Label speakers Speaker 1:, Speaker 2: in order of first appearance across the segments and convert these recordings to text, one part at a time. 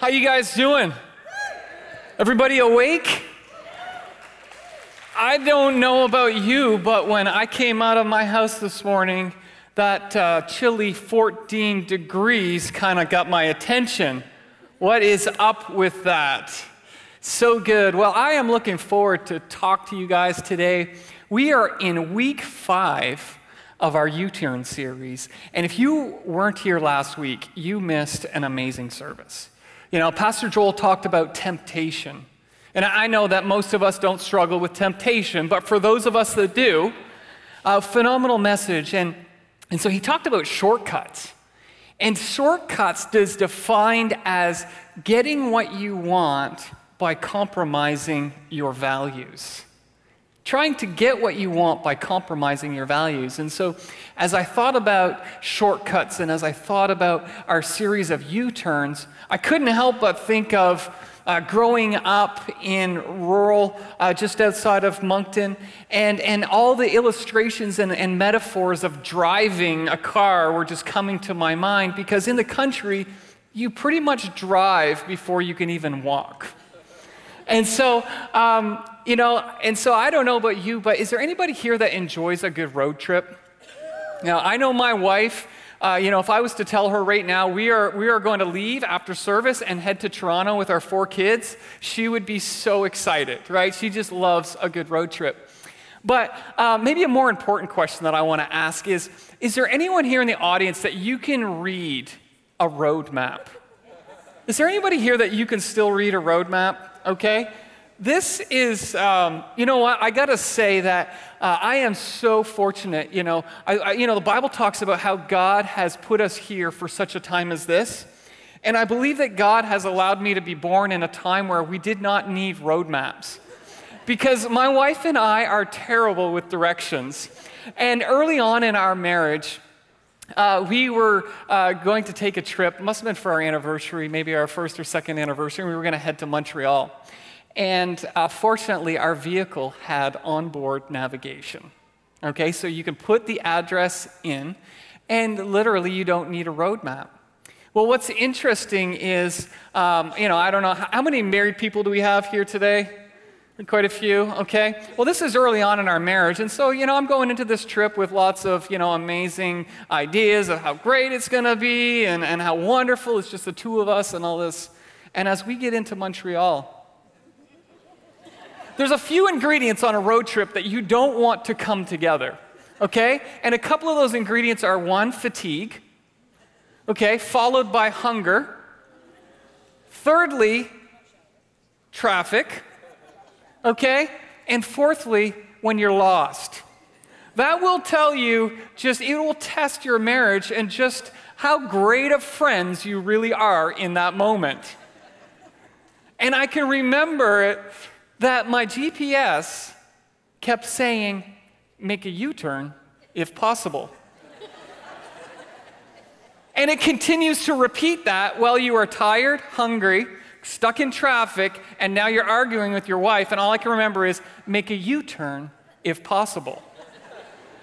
Speaker 1: How you guys doing? Everybody awake? I don't know about you, but when I came out of my house this morning, that uh, chilly 14 degrees kind of got my attention. What is up with that? So good. Well, I am looking forward to talk to you guys today. We are in week five of our You Turn series. And if you weren't here last week, you missed an amazing service. You know, Pastor Joel talked about temptation. And I know that most of us don't struggle with temptation, but for those of us that do, a phenomenal message. And, and so he talked about shortcuts. And shortcuts is defined as getting what you want by compromising your values. Trying to get what you want by compromising your values. And so, as I thought about shortcuts and as I thought about our series of U turns, I couldn't help but think of uh, growing up in rural, uh, just outside of Moncton, and, and all the illustrations and, and metaphors of driving a car were just coming to my mind because in the country, you pretty much drive before you can even walk. And so, um, you know, and so I don't know about you, but is there anybody here that enjoys a good road trip? Now, I know my wife, uh, you know, if I was to tell her right now, we are, we are going to leave after service and head to Toronto with our four kids, she would be so excited, right? She just loves a good road trip. But uh, maybe a more important question that I want to ask is Is there anyone here in the audience that you can read a road map? Is there anybody here that you can still read a road map? Okay? This is, um, you know what, I gotta say that uh, I am so fortunate. You know, I, I, you know, the Bible talks about how God has put us here for such a time as this. And I believe that God has allowed me to be born in a time where we did not need roadmaps. Because my wife and I are terrible with directions. And early on in our marriage, uh, we were uh, going to take a trip, must have been for our anniversary, maybe our first or second anniversary. We were going to head to Montreal. And uh, fortunately, our vehicle had onboard navigation. Okay, so you can put the address in, and literally, you don't need a road map. Well, what's interesting is, um, you know, I don't know, how many married people do we have here today? Quite a few, okay? Well, this is early on in our marriage, and so, you know, I'm going into this trip with lots of, you know, amazing ideas of how great it's gonna be and, and how wonderful it's just the two of us and all this. And as we get into Montreal, there's a few ingredients on a road trip that you don't want to come together, okay? And a couple of those ingredients are one, fatigue, okay, followed by hunger. Thirdly, traffic okay? And fourthly, when you're lost. That will tell you just, it will test your marriage and just how great of friends you really are in that moment. And I can remember that my GPS kept saying, make a U turn if possible. and it continues to repeat that while you are tired, hungry, stuck in traffic, and now you're arguing with your wife, and all I can remember is make a U turn if possible.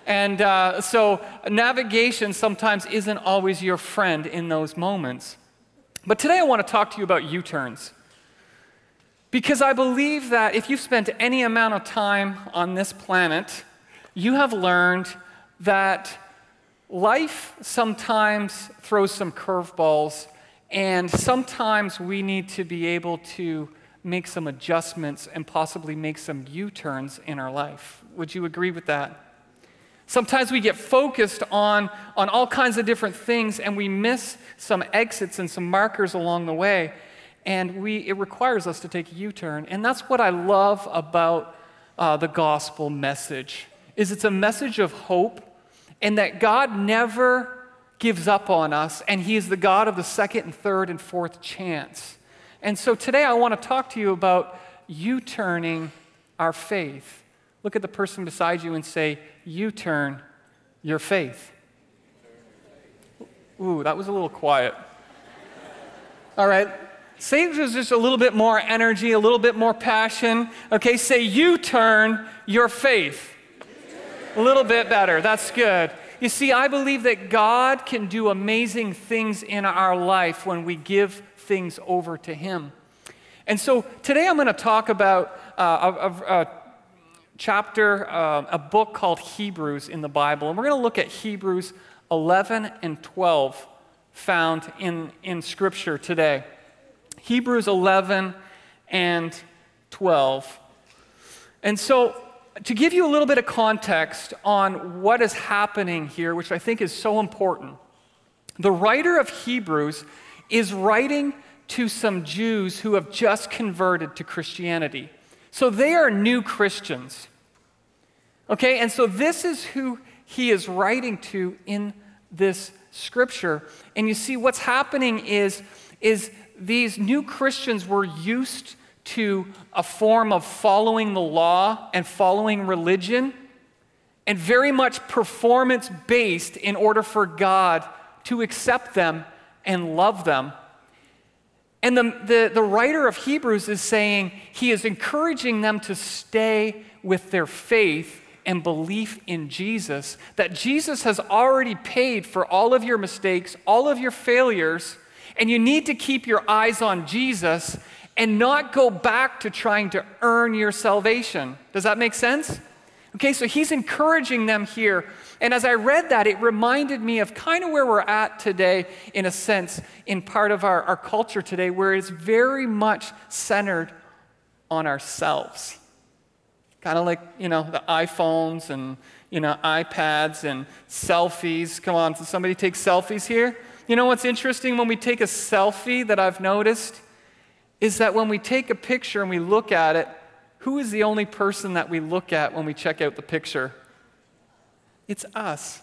Speaker 1: and uh, so navigation sometimes isn't always your friend in those moments. But today I want to talk to you about U turns. Because I believe that if you've spent any amount of time on this planet, you have learned that life sometimes throws some curveballs and sometimes we need to be able to make some adjustments and possibly make some U turns in our life. Would you agree with that? Sometimes we get focused on, on all kinds of different things and we miss some exits and some markers along the way. And we, it requires us to take a U-turn. And that's what I love about uh, the gospel message is it's a message of hope and that God never gives up on us, and He is the God of the second and third and fourth chance. And so today I want to talk to you about U turning our faith. Look at the person beside you and say, U turn your faith. Ooh, that was a little quiet. All right. It with just a little bit more energy, a little bit more passion. Okay, say, You turn your faith. A little bit better. That's good. You see, I believe that God can do amazing things in our life when we give things over to Him. And so today I'm going to talk about uh, a, a, a, chapter, uh, a book called Hebrews in the Bible. And we're going to look at Hebrews 11 and 12 found in, in Scripture today. Hebrews 11 and 12. And so, to give you a little bit of context on what is happening here, which I think is so important, the writer of Hebrews is writing to some Jews who have just converted to Christianity. So they are new Christians. Okay, and so this is who he is writing to in this scripture. And you see, what's happening is, is these new Christians were used to a form of following the law and following religion, and very much performance based in order for God to accept them and love them. And the, the, the, writer of Hebrews is saying he is encouraging them to stay with their faith and belief in Jesus, that Jesus has already paid for all of your mistakes, all of your failures, and you need to keep your eyes on Jesus and not go back to trying to earn your salvation. Does that make sense? Okay, so he's encouraging them here. And as I read that, it reminded me of kind of where we're at today, in a sense, in part of our, our culture today, where it's very much centered on ourselves. Kind of like, you know, the iPhones and, you know, iPads and selfies. Come on, somebody take selfies here? You know what's interesting when we take a selfie that I've noticed? is that when we take a picture and we look at it, who is the only person that we look at when we check out the picture? It's us.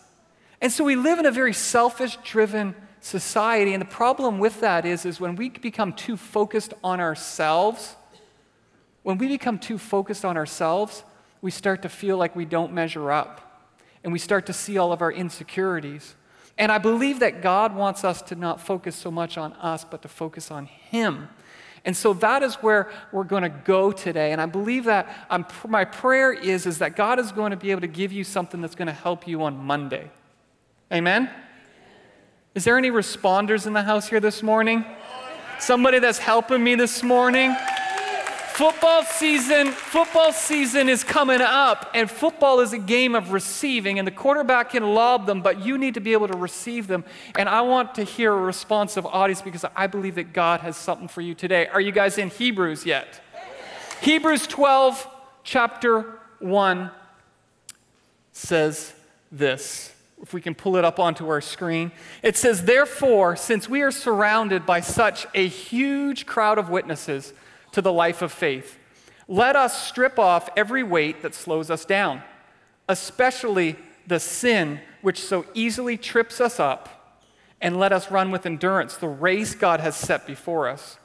Speaker 1: And so we live in a very selfish driven society. And the problem with that is, is when we become too focused on ourselves, when we become too focused on ourselves, we start to feel like we don't measure up. And we start to see all of our insecurities. And I believe that God wants us to not focus so much on us, but to focus on Him and so that is where we're going to go today. And I believe that um, my prayer is, is that God is going to be able to give you something that's going to help you on Monday. Amen? Is there any responders in the house here this morning? Somebody that's helping me this morning? Football season, football season is coming up, and football is a game of receiving, and the quarterback can lob them, but you need to be able to receive them. And I want to hear a responsive audience because I believe that God has something for you today. Are you guys in Hebrews yet? Hebrews 12, chapter 1 says this. If we can pull it up onto our screen, it says, Therefore, since we are surrounded by such a huge crowd of witnesses, to the life of faith. Let us strip off every weight that slows us down, especially the sin which so easily trips us up, and let us run with endurance the race God has set before us.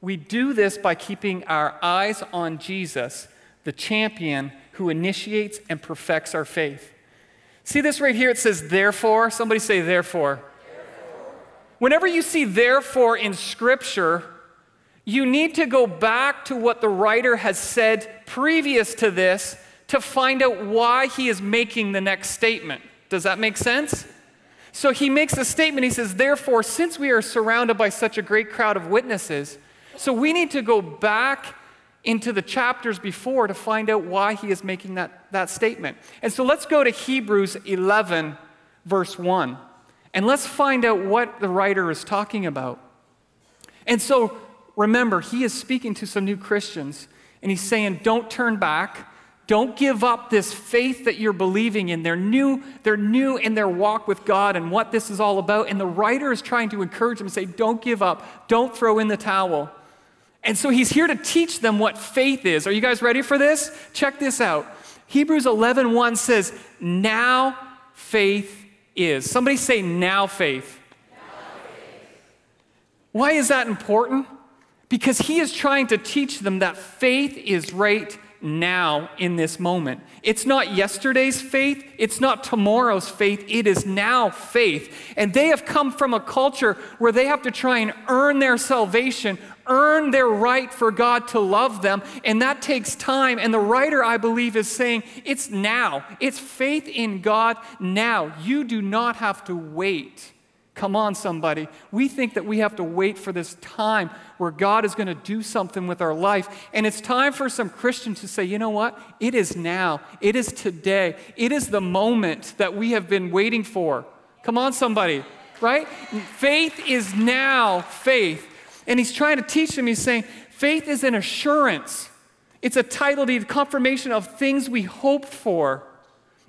Speaker 1: We do this by keeping our eyes on Jesus, the champion who initiates and perfects our faith. See this right here? It says, therefore. Somebody say, therefore. therefore. Whenever you see therefore in Scripture, you need to go back to what the writer has said previous to this to find out why he is making the next statement. Does that make sense? So he makes a statement. He says, Therefore, since we are surrounded by such a great crowd of witnesses, so we need to go back into the chapters before to find out why he is making that, that statement. And so let's go to Hebrews 11, verse 1, and let's find out what the writer is talking about. And so remember, he is speaking to some new Christians, and he's saying, Don't turn back. Don't give up this faith that you're believing in. They're new, they're new in their walk with God and what this is all about. And the writer is trying to encourage them and say, Don't give up. Don't throw in the towel. And so he's here to teach them what faith is. Are you guys ready for this? Check this out. Hebrews 11 1 says, Now faith is. Somebody say, Now faith. Now faith. Why is that important? Because he is trying to teach them that faith is right now in this moment. It's not yesterday's faith, it's not tomorrow's faith, it is now faith. And they have come from a culture where they have to try and earn their salvation, earn their right for God to love them, and that takes time. And the writer, I believe, is saying it's now. It's faith in God now. You do not have to wait Come on, somebody. We think that we have to wait for this time where God is going to do something with our life. And it's time for some Christians to say, you know what? It is now. It is today. It is the moment that we have been waiting for. Come on, somebody, right? Faith is now faith. And he's trying to teach them, he's saying, faith is an assurance, it's a title deed, confirmation of things we hope for.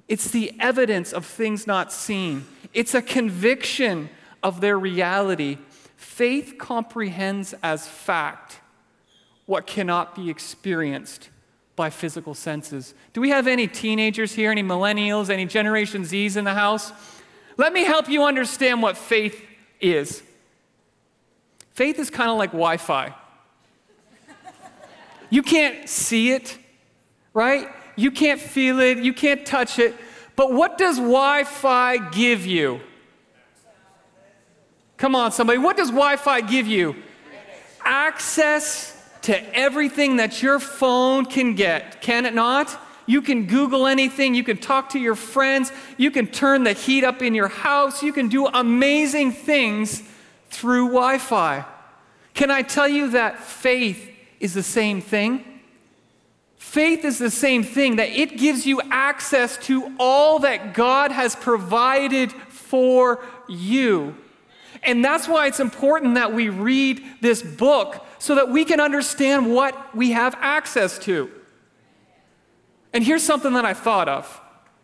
Speaker 1: It's the evidence of things not seen. It's a conviction of their reality. Faith comprehends as fact what cannot be experienced by physical senses. Do we have any teenagers here, any millennials, any Generation Zs in the house? Let me help you understand what faith is. Faith is kind of like Wi Fi. You can't see it, right? You can't feel it, you can't touch it. But what does Wi Fi give you? Come on, somebody. What does Wi Fi give you? Access to everything that your phone can get, can it not? You can Google anything. You can talk to your friends. You can turn the heat up in your house. You can do amazing things through Wi Fi. Can I tell you that faith is the same thing? Faith is the same thing, that it gives you access to all that God has provided for you. And that's why it's important that we read this book so that we can understand what we have access to. And here's something that I thought of,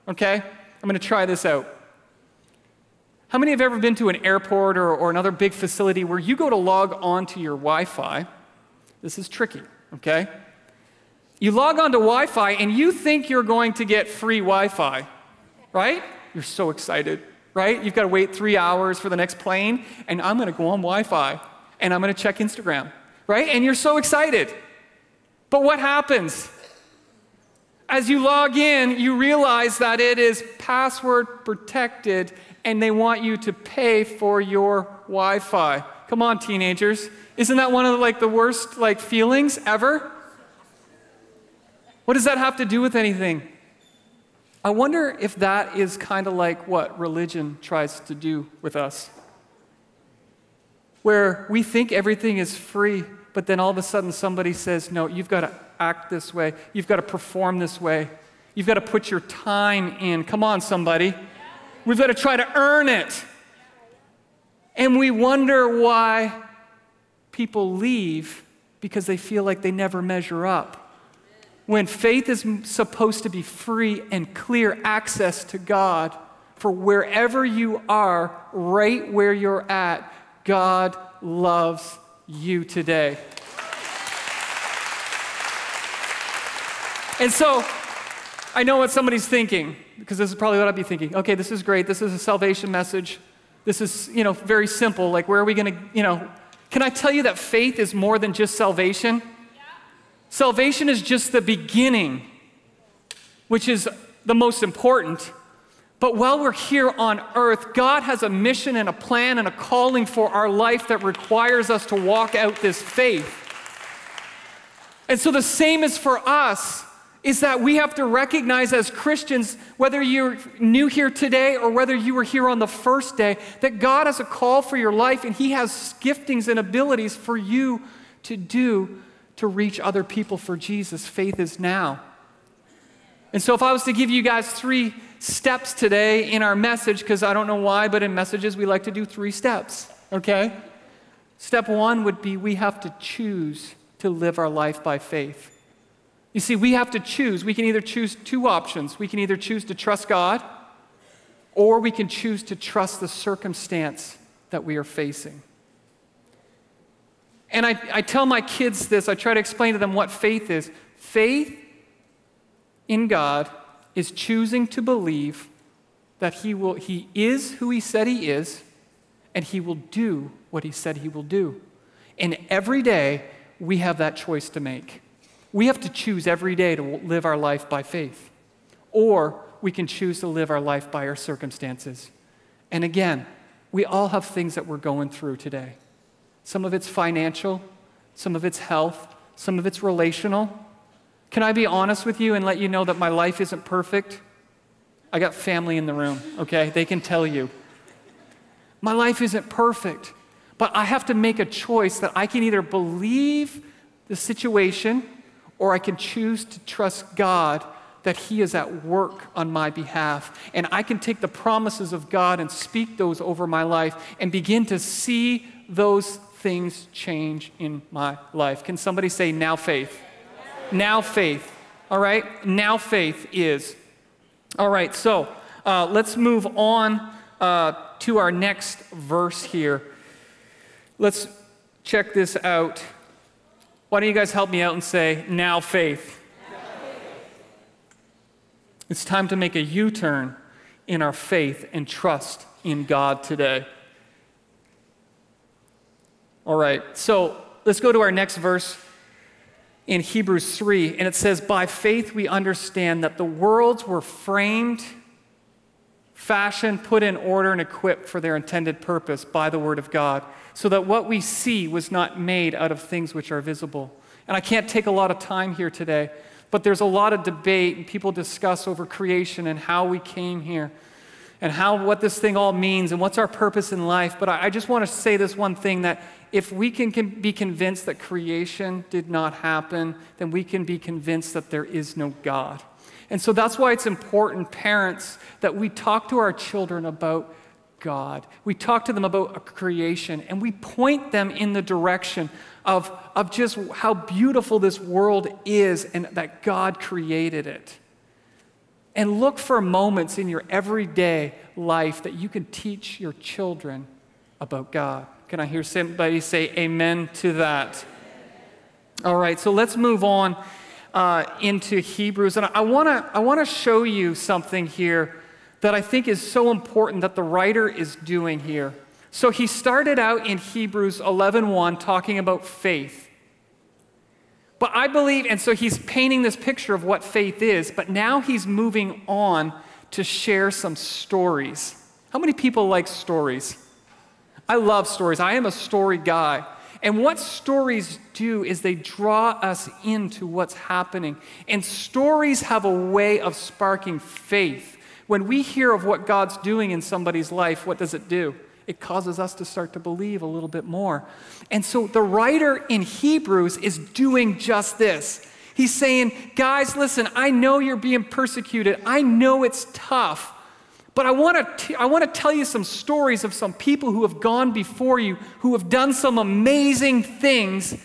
Speaker 1: okay? I'm gonna try this out. How many have ever been to an airport or, or another big facility where you go to log on to your Wi Fi? This is tricky, okay? You log on to Wi Fi and you think you're going to get free Wi Fi, right? You're so excited, right? You've got to wait three hours for the next plane, and I'm going to go on Wi Fi and I'm going to check Instagram, right? And you're so excited. But what happens? As you log in, you realize that it is password protected and they want you to pay for your Wi-Fi. Come on, teenagers. Isn't that one of the, like the worst like feelings ever? What does that have to do with anything? I wonder if that is kind of like what religion tries to do with us. Where we think everything is free, but then all of a sudden somebody says, No, you've got to act this way. You've got to perform this way. You've got to put your time in. Come on, somebody. We've got to try to earn it. And we wonder why people leave because they feel like they never measure up when faith is supposed to be free and clear access to God for wherever you are, right where you're at, God loves you today. And so, I know what somebody's thinking, because this is probably what I'd be thinking. Okay, this is great. This is a salvation message. This is, you know, very simple. Like, where are we going to, you know, can I tell you that faith is more than just salvation? Salvation is just the beginning, which is the most important. But while we're here on earth, God has a mission and a plan and a calling for our life that requires us to walk out this faith. And so the same is for us is that we have to recognize as Christians, whether you're new here today or whether you were here on the first day, that God has a call for your life and He has giftings and abilities for you to do to reach other people for Jesus. Faith is now. And so, if I was to give you guys three steps today in our message, because I don't know why, but in messages we like to do three steps, okay? Step one would be we have to choose to live our life by faith. You see, we have to choose. We can either choose two options. We can either choose to trust God, or we can choose to trust the circumstance that we are facing. And I, I tell my kids this, I try to explain to them what faith is. Faith in God is choosing to believe that he, will, he is who he said he is, and he will do what he said he will do. And every day, we have that choice to make. We have to choose every day to live our life by faith, or we can choose to live our life by our circumstances. And again, we all have things that we're going through today. Some of it's financial, some of it's health, some of it's relational. Can I be honest with you and let you know that my life isn't perfect? I got family in the room, okay? They can tell you. My life isn't perfect, but I have to make a choice that I can either believe the situation or I can choose to trust God that He is at work on my behalf. And I can take the promises of God and speak those over my life and begin to see those things change in my life. Can somebody say, now faith? Now faith. All right? Now faith is. All right, so uh, let's move on uh, to our next verse here. Let's check this out. Why don't you guys help me out and say, now faith? It's time to make a U turn in our faith and trust in God today. All right, so let's go to our next verse in Hebrews 3, and it says, By faith we understand that the worlds were framed, fashioned, put in order, and equipped for their intended purpose by the Word of God, so that what we see was not made out of things which are visible. And I can't take a lot of time here today but there's a lot of debate, and people discuss over creation and how we came here and how what this thing all means and what's our purpose in life. But I, I just want to say this one thing that if we can, can be convinced that creation did not happen, then we can be convinced that there is no God. And so that's why it's important, parents, that we talk to our children about God. We talk to them about creation and we point them in the direction of, of just how beautiful this world is and that God created it. And look for moments in your everyday life that you can teach your children about God. Can I hear somebody say amen to that? All right, so let's move on uh, into Hebrews. And I want to I wanna show you something here that I think is so important that the writer is doing here. So he started out in Hebrews 11:1 talking about faith. But I believe and so he's painting this picture of what faith is, but now he's moving on to share some stories. How many people like stories? I love stories. I am a story guy. And what stories do is they draw us into what's happening. And stories have a way of sparking faith. When we hear of what God's doing in somebody's life, what does it do? It causes us to start to believe a little bit more. And so the writer in Hebrews is doing just this. He's saying, guys, listen, I know you're being persecuted. I know it's tough. But I want to I want to tell you some stories of some people who have gone before you who have done some amazing things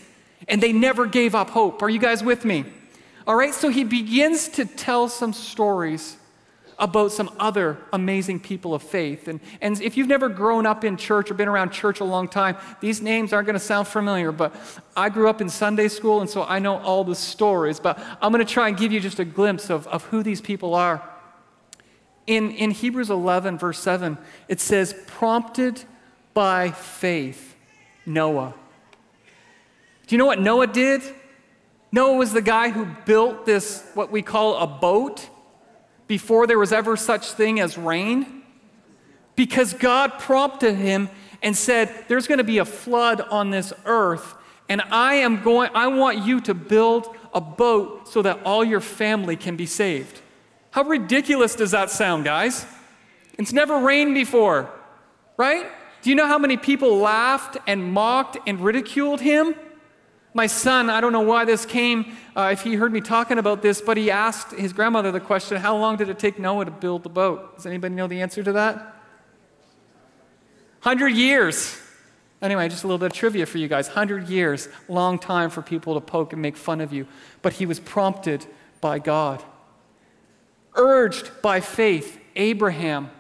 Speaker 1: and they never gave up hope. Are you guys with me? All right, so he begins to tell some stories about some other amazing people of faith. And, and if you've never grown up in church or been around church a long time, these names aren't going to sound familiar, but I grew up in Sunday school, and so I know all the stories. But I'm going to try and give you just a glimpse of, of who these people are. In, in Hebrews 11, verse 7, it says, prompted by faith, Noah. Do you know what Noah did? Noah was the guy who built this, what we call a boat before there was ever such thing as rain? Because God prompted him and said, There's going to be a flood on this earth, and I am going, I want you to build a boat so that all your family can be saved. How ridiculous does that sound, guys? It's never rained before, right? Do you know how many people laughed and mocked and ridiculed him? My son, I don't know why this came, uh, if he heard me talking about this, but he asked his grandmother the question how long did it take Noah to build the boat? Does anybody know the answer to that? 100 years. Anyway, just a little bit of trivia for you guys. 100 years, long time for people to poke and make fun of you. But he was prompted by God. Urged by faith, Abraham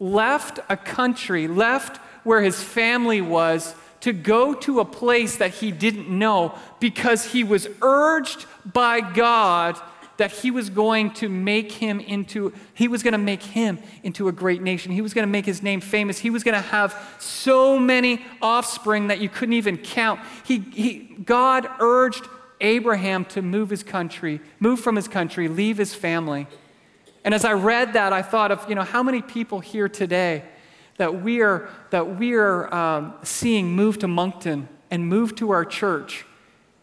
Speaker 1: left a country, left where his family was to go to a place that he didn't know because he was urged by God that he was going to make him into he was going to make him into a great nation. He was going to make his name famous. He was going to have so many offspring that you couldn't even count. He, he god urged abraham to move his country move from his country leave his family. And as i read that i thought of you know how many people here today that we are, that we are um, seeing move to Moncton and move to our church.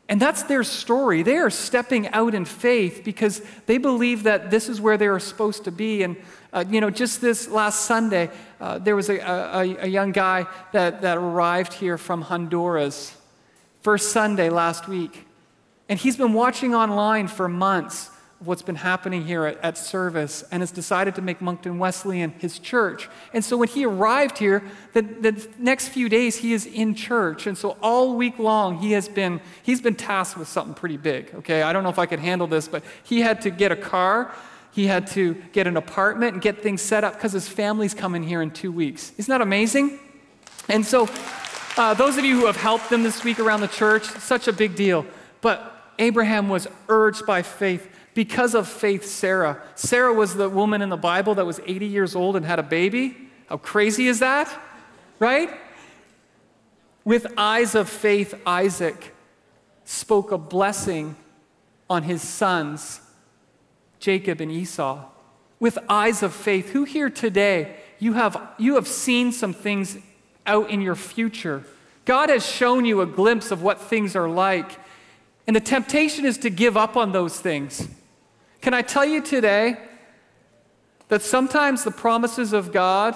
Speaker 1: And that's their story. They are stepping out in faith because they believe that this is where they are supposed to be. And, uh, you know, just this last Sunday, uh, there was a, a, a young guy that, that arrived here from Honduras, first Sunday last week. And he's been watching online for months what's been happening here at, at, service and has decided to make Moncton Wesleyan his church. And so when he arrived here, the, the next few days he is in church. And so all week long he has been, he's been tasked with something pretty big. Okay, I don't know if I could handle this, but he had to get a car. He had to get an apartment and get things set up because his family's coming here in two weeks. Isn't that amazing? And so, uh, those of you who have helped them this week around the church, such a big deal. But Abraham was urged by faith because of faith, Sarah. Sarah was the woman in the Bible that was 80 years old and had a baby. How crazy is that? Right? With eyes of faith, Isaac spoke a blessing on his sons, Jacob and Esau. With eyes of faith, who here today, you have, you have seen some things out in your future? God has shown you a glimpse of what things are like. And the temptation is to give up on those things. Can I tell you today that sometimes the promises of God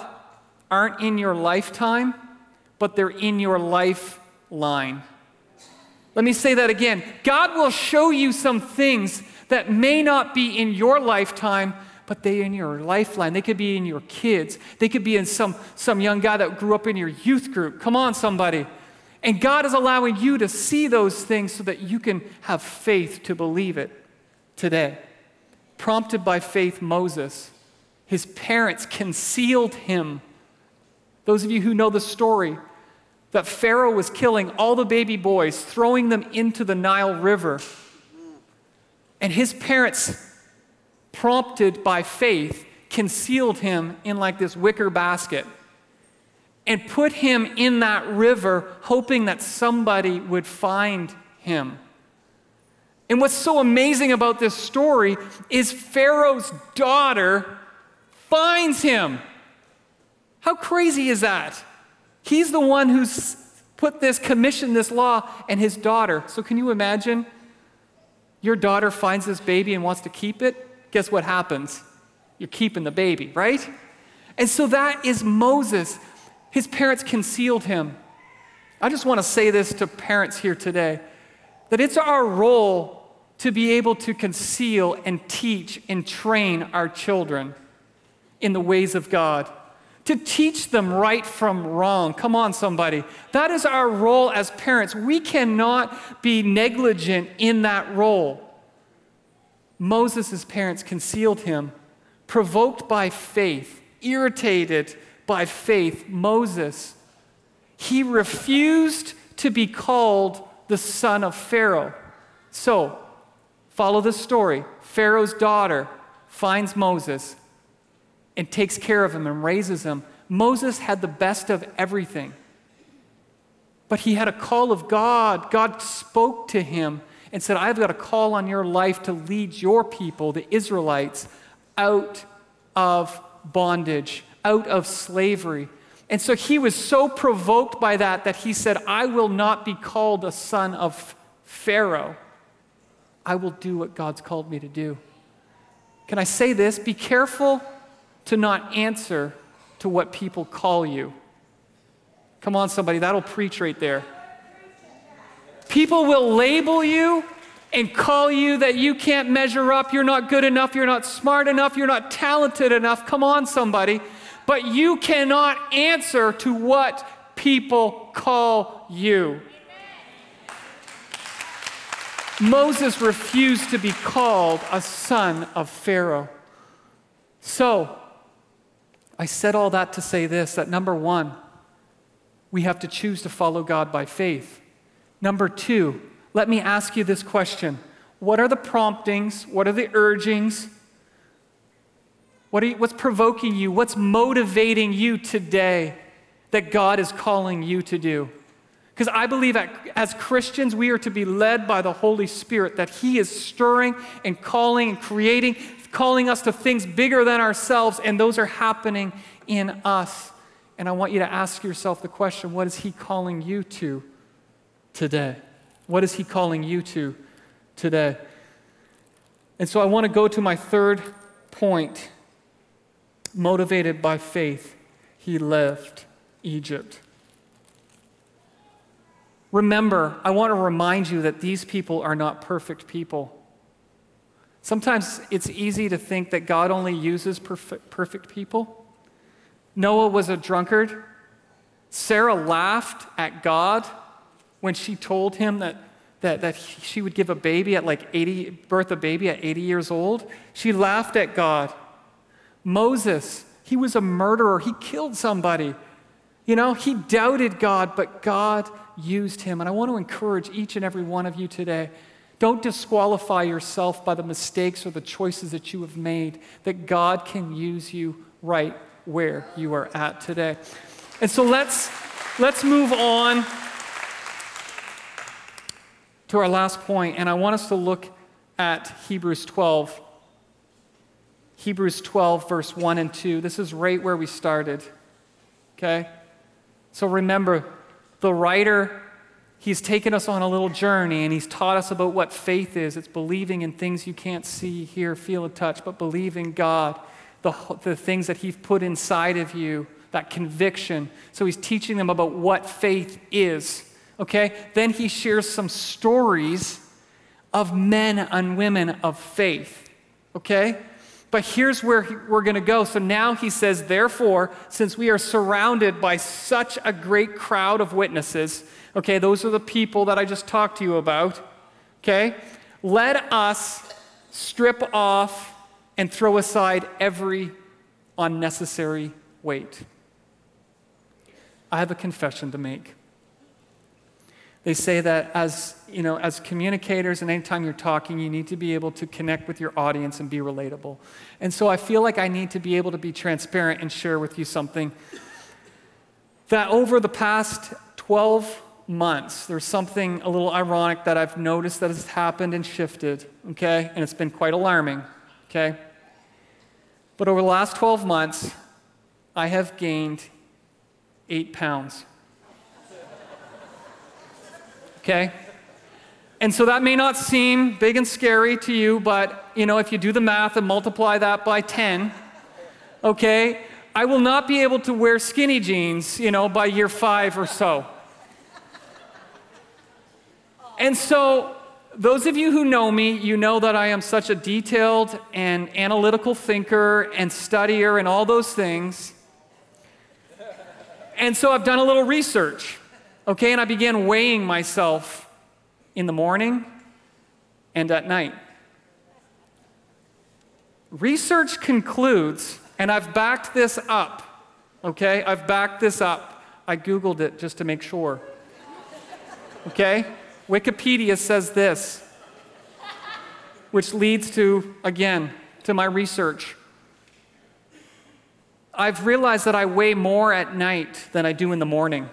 Speaker 1: aren't in your lifetime, but they're in your lifeline? Let me say that again. God will show you some things that may not be in your lifetime, but they're in your lifeline. They could be in your kids. They could be in some, some young guy that grew up in your youth group. Come on, somebody. And God is allowing you to see those things so that you can have faith to believe it today prompted by faith, Moses, his parents concealed him. Those of you who know the story, that Pharaoh was killing all the baby boys, throwing them into the Nile River. And his parents, prompted by faith, concealed him in like this wicker basket and put him in that river, hoping that somebody would find him. And what's so amazing about this story is Pharaoh's daughter finds him. How crazy is that? He's the one who's put this, commissioned this law, and his daughter. So, can you imagine? Your daughter finds this baby and wants to keep it. Guess what happens? You're keeping the baby, right? And so that is Moses. His parents concealed him. I just want to say this to parents here today that it's our role to be able to conceal and teach and train our children in the ways of God, to teach them right from wrong. Come on, somebody. That is our role as parents. We cannot be negligent in that role. Moses' parents concealed him, provoked by faith, irritated by faith. Moses, he refused to be called the son of Pharaoh. So, Follow the story. Pharaoh's daughter finds Moses and takes care of him and raises him. Moses had the best of everything. But he had a call of God. God spoke to him and said, I've got a call on your life to lead your people, the Israelites, out of bondage, out of slavery. And so he was so provoked by that that he said, I will not be called a son of Pharaoh. I will do what God's called me to do. Can I say this? Be careful to not answer to what people call you. Come on, somebody, that'll preach right there. People will label you and call you that you can't measure up, you're not good enough, you're not smart enough, you're not talented enough. Come on, somebody. But you cannot answer to what people call you. Moses refused to be called a son of Pharaoh. So, I said all that to say this that number one, we have to choose to follow God by faith. Number two, let me ask you this question What are the promptings? What are the urgings? What you, what's provoking you? What's motivating you today that God is calling you to do? Because I believe that as Christians, we are to be led by the Holy Spirit, that He is stirring and calling and creating, calling us to things bigger than ourselves, and those are happening in us. And I want you to ask yourself the question what is He calling you to today? What is He calling you to today? And so I want to go to my third point. Motivated by faith, he left Egypt. Remember, I want to remind you that these people are not perfect people. Sometimes it's easy to think that God only uses perfect, perfect people. Noah was a drunkard. Sarah laughed at God when she told him that, that, that she would give a baby at like 80, birth a baby at 80 years old. She laughed at God. Moses, he was a murderer. He killed somebody. You know, he doubted God, but God used him. And I want to encourage each and every one of you today don't disqualify yourself by the mistakes or the choices that you have made, that God can use you right where you are at today. And so let's, let's move on to our last point. point, and I want us to look at Hebrews 12. Hebrews 12, verse 1 and 2. This is right where we started. Okay? So remember, the writer, he's taken us on a little journey and he's taught us about what faith is. It's believing in things you can't see, hear, feel, or touch, but believe in God, the, the things that he's put inside of you, that conviction. So he's teaching them about what faith is. Okay? Then he shares some stories of men and women of faith. Okay? But here's where we're going to go. So now he says, therefore, since we are surrounded by such a great crowd of witnesses, okay, those are the people that I just talked to you about, okay, let us strip off and throw aside every unnecessary weight. I have a confession to make. They say that as, you know, as communicators and anytime you're talking, you need to be able to connect with your audience and be relatable. And so I feel like I need to be able to be transparent and share with you something that over the past 12 months, there's something a little ironic that I've noticed that has happened and shifted, okay? And it's been quite alarming, okay? But over the last 12 months, I have gained eight pounds okay? And so that may not seem big and scary to you, but you know, if you do the math and multiply that by 10, okay, I will not be able to wear skinny jeans, you know, by year 5 or so. And so those of you who know me, you know that I am such a detailed and analytical thinker and studier and all those things. And so I've done a little research. Okay, and I began weighing myself in the morning and at night. Research concludes, and I've backed this up, okay? I've backed this up. I Googled it just to make sure. Okay? Wikipedia says this, which leads to, again, to my research. I've realized that I weigh more at night than I do in the morning.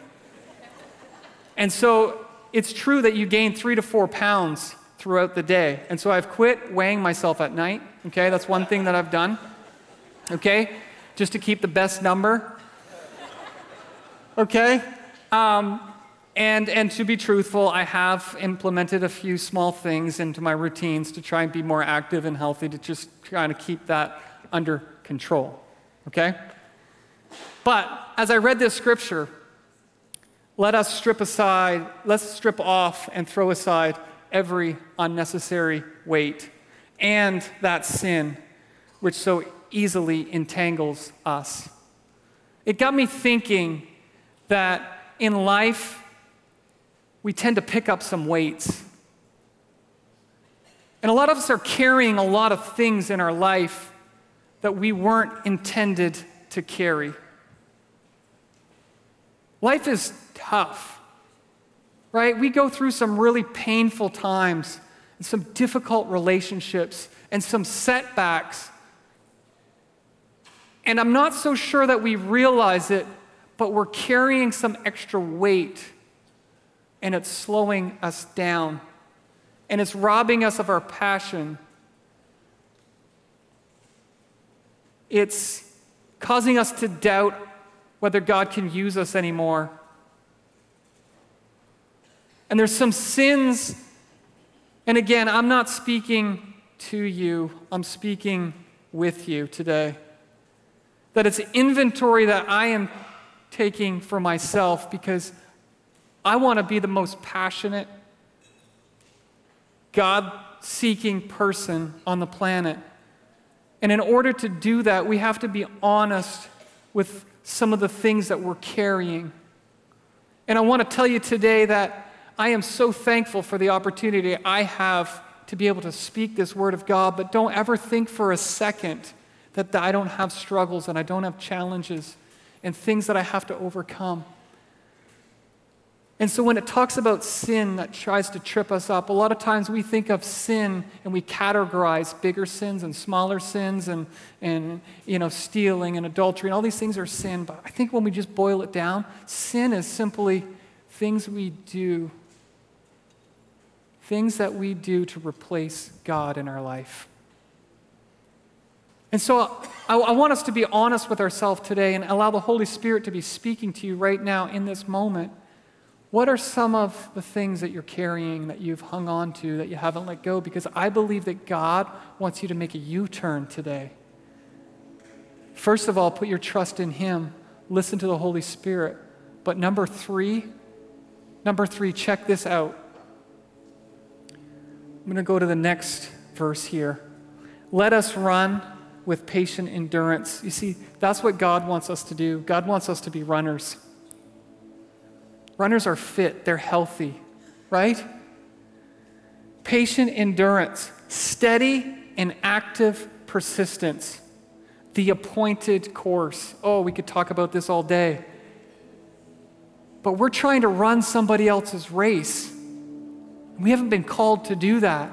Speaker 1: And so it's true that you gain three to four pounds throughout the day. And so I've quit weighing myself at night. Okay, that's one thing that I've done. Okay, just to keep the best number. Okay? Um, and, and to be truthful, I have implemented a few small things into my routines to try and be more active and healthy, to just try to keep that under control. Okay? But as I read this scripture, let us strip aside, let's strip off and throw aside every unnecessary weight and that sin which so easily entangles us. It got me thinking that in life, we tend to pick up some weights. And a lot of us are carrying a lot of things in our life that we weren't intended to carry. Life is tough, right? We go through some really painful times and some difficult relationships and some setbacks. And I'm not so sure that we realize it, but we're carrying some extra weight and it's slowing us down and it's robbing us of our passion. It's causing us to doubt whether God can use us anymore. And there's some sins. And again, I'm not speaking to you, I'm speaking with you today. That it's inventory that I am taking for myself because I want to be the most passionate, God seeking person on the planet. And in order to do that, we have to be honest with some of the things that we're carrying. And I want to tell you today that I am so thankful for the opportunity I have to be able to speak this word of God, but don't ever think for a second that I don't have struggles and I don't have challenges and things that I have to overcome. And so when it talks about sin that tries to trip us up, a lot of times we think of sin and we categorize bigger sins and smaller sins and, and you know, stealing and adultery and all these things are sin. But I think when we just boil it down, sin is simply things we do, things that we do to replace God in our life. And so I, I want us to be honest with ourselves today and allow the Holy Spirit to be speaking to you right now in this moment. What are some of the things that you're carrying that you've hung on to that you haven't let go? Because I believe that God wants you to make a U turn today. First of all, put your trust in Him, listen to the Holy Spirit. But number three, number three, check this out. I'm going to go to the next verse here. Let us run with patient endurance. You see, that's what God wants us to do. God wants us to be runners. Runners are fit, they're healthy, right? Patient endurance, steady and active persistence, the appointed course. Oh, we could talk about this all day. But we're trying to run somebody else's race. We haven't been called to do that.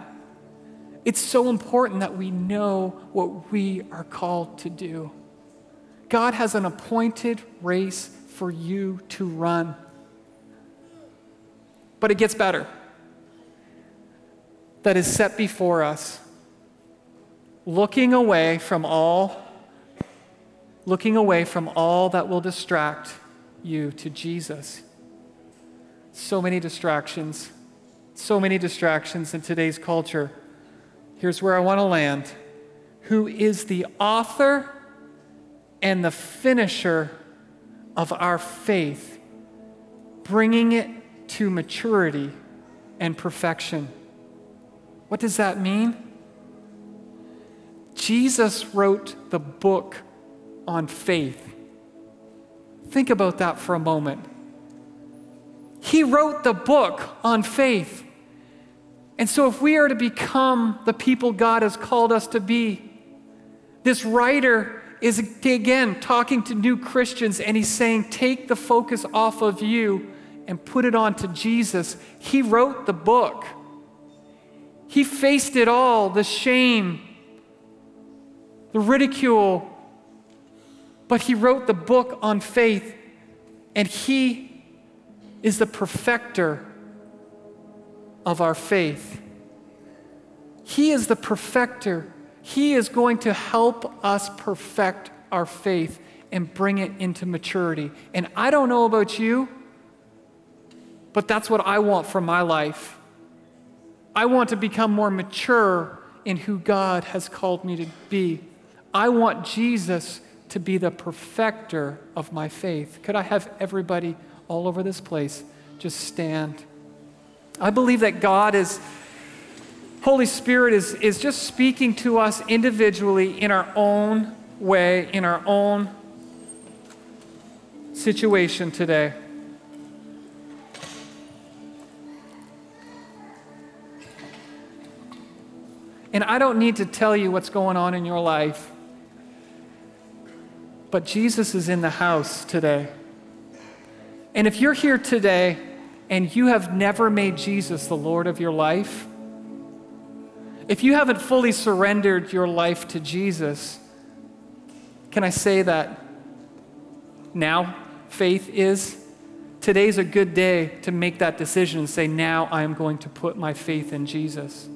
Speaker 1: It's so important that we know what we are called to do. God has an appointed race for you to run. But it gets better. That is set before us, looking away from all looking away from all that will distract you to Jesus. So many distractions. So many distractions in today's culture. Here's where I want to land. Who is the author and the finisher of our faith, bringing it to maturity and perfection. What does that mean? Jesus wrote the book on faith. Think about that for a moment. He wrote the book on faith. And so, if we are to become the people God has called us to be, this writer is again talking to new Christians and he's saying, Take the focus off of you and put it on to Jesus. He wrote the book, he faced it all the shame, the ridicule. But he wrote the book on faith, and he is the perfecter of our faith. He is the perfecter. He is going to help us perfect our faith and bring it into maturity. And I don't know about you. But that's what I want for my life. I want to become more mature in who God has called me to be. I want Jesus to be the perfecter of my faith. Could I have everybody all over this place just stand? I believe that God is, Holy Spirit is, is just speaking to us individually in our own way, in our own situation today. And I don't need to tell you what's going on in your life. But Jesus is in the house today. And if you're here today and you have never made Jesus the Lord of your life, if you haven't fully surrendered your life to Jesus, can I say that now faith is? Today's a good day to make that decision and say, now I am going to put my faith in Jesus.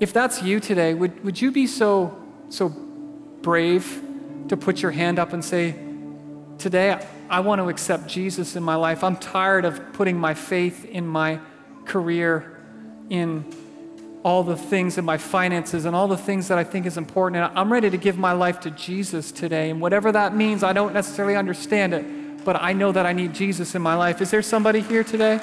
Speaker 1: If that's you today, would, would you be so, so brave to put your hand up and say, Today I want to accept Jesus in my life. I'm tired of putting my faith in my career, in all the things in my finances and all the things that I think is important. And I'm ready to give my life to Jesus today. And whatever that means, I don't necessarily understand it, but I know that I need Jesus in my life. Is there somebody here today?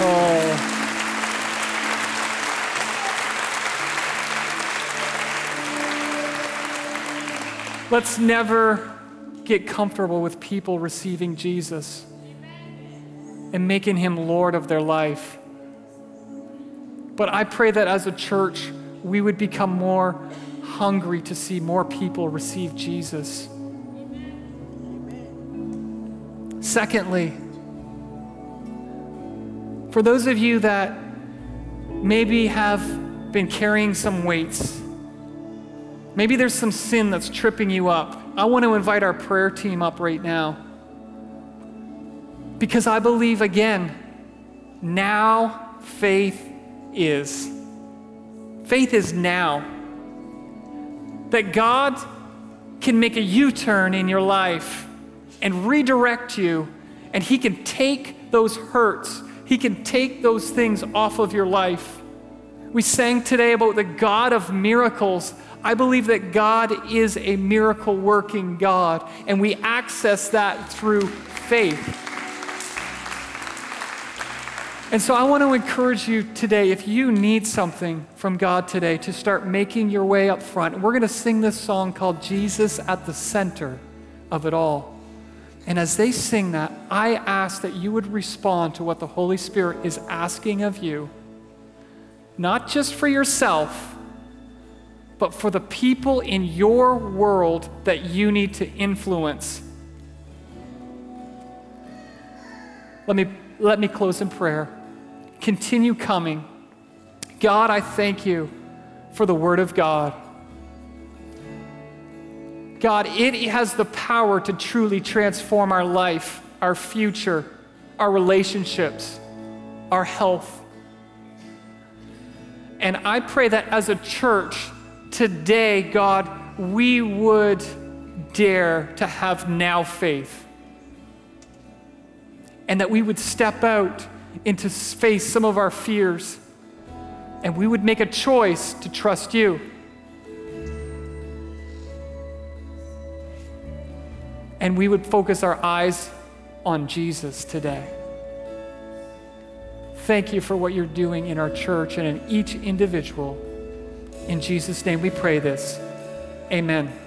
Speaker 1: Oh. Let's never get comfortable with people receiving Jesus and making him Lord of their life. But I pray that as a church, we would become more hungry to see more people receive Jesus. Secondly, for those of you that maybe have been carrying some weights, maybe there's some sin that's tripping you up, I want to invite our prayer team up right now. Because I believe, again, now faith is. Faith is now. That God can make a U turn in your life and redirect you, and He can take those hurts, He can take those things off of your life. We sang today about the God of miracles. I believe that God is a miracle working God, and we access that through faith. And so I want to encourage you today, if you need something from God today, to start making your way up front. We're going to sing this song called Jesus at the Center of It All. And as they sing that, I ask that you would respond to what the Holy Spirit is asking of you, not just for yourself, but for the people in your world that you need to influence. Let me, let me close in prayer continue coming. God, I thank you for the Word of God. God, it has the power to truly transform our life, our future, our relationships, our health. And I pray that as a church today, God, we would dare to have now faith. And that we would step out into face some of our fears, and we would make a choice to trust you. And we would focus our eyes on Jesus today. Thank you for what you're doing in our church and in each individual. In Jesus' name we pray this. Amen.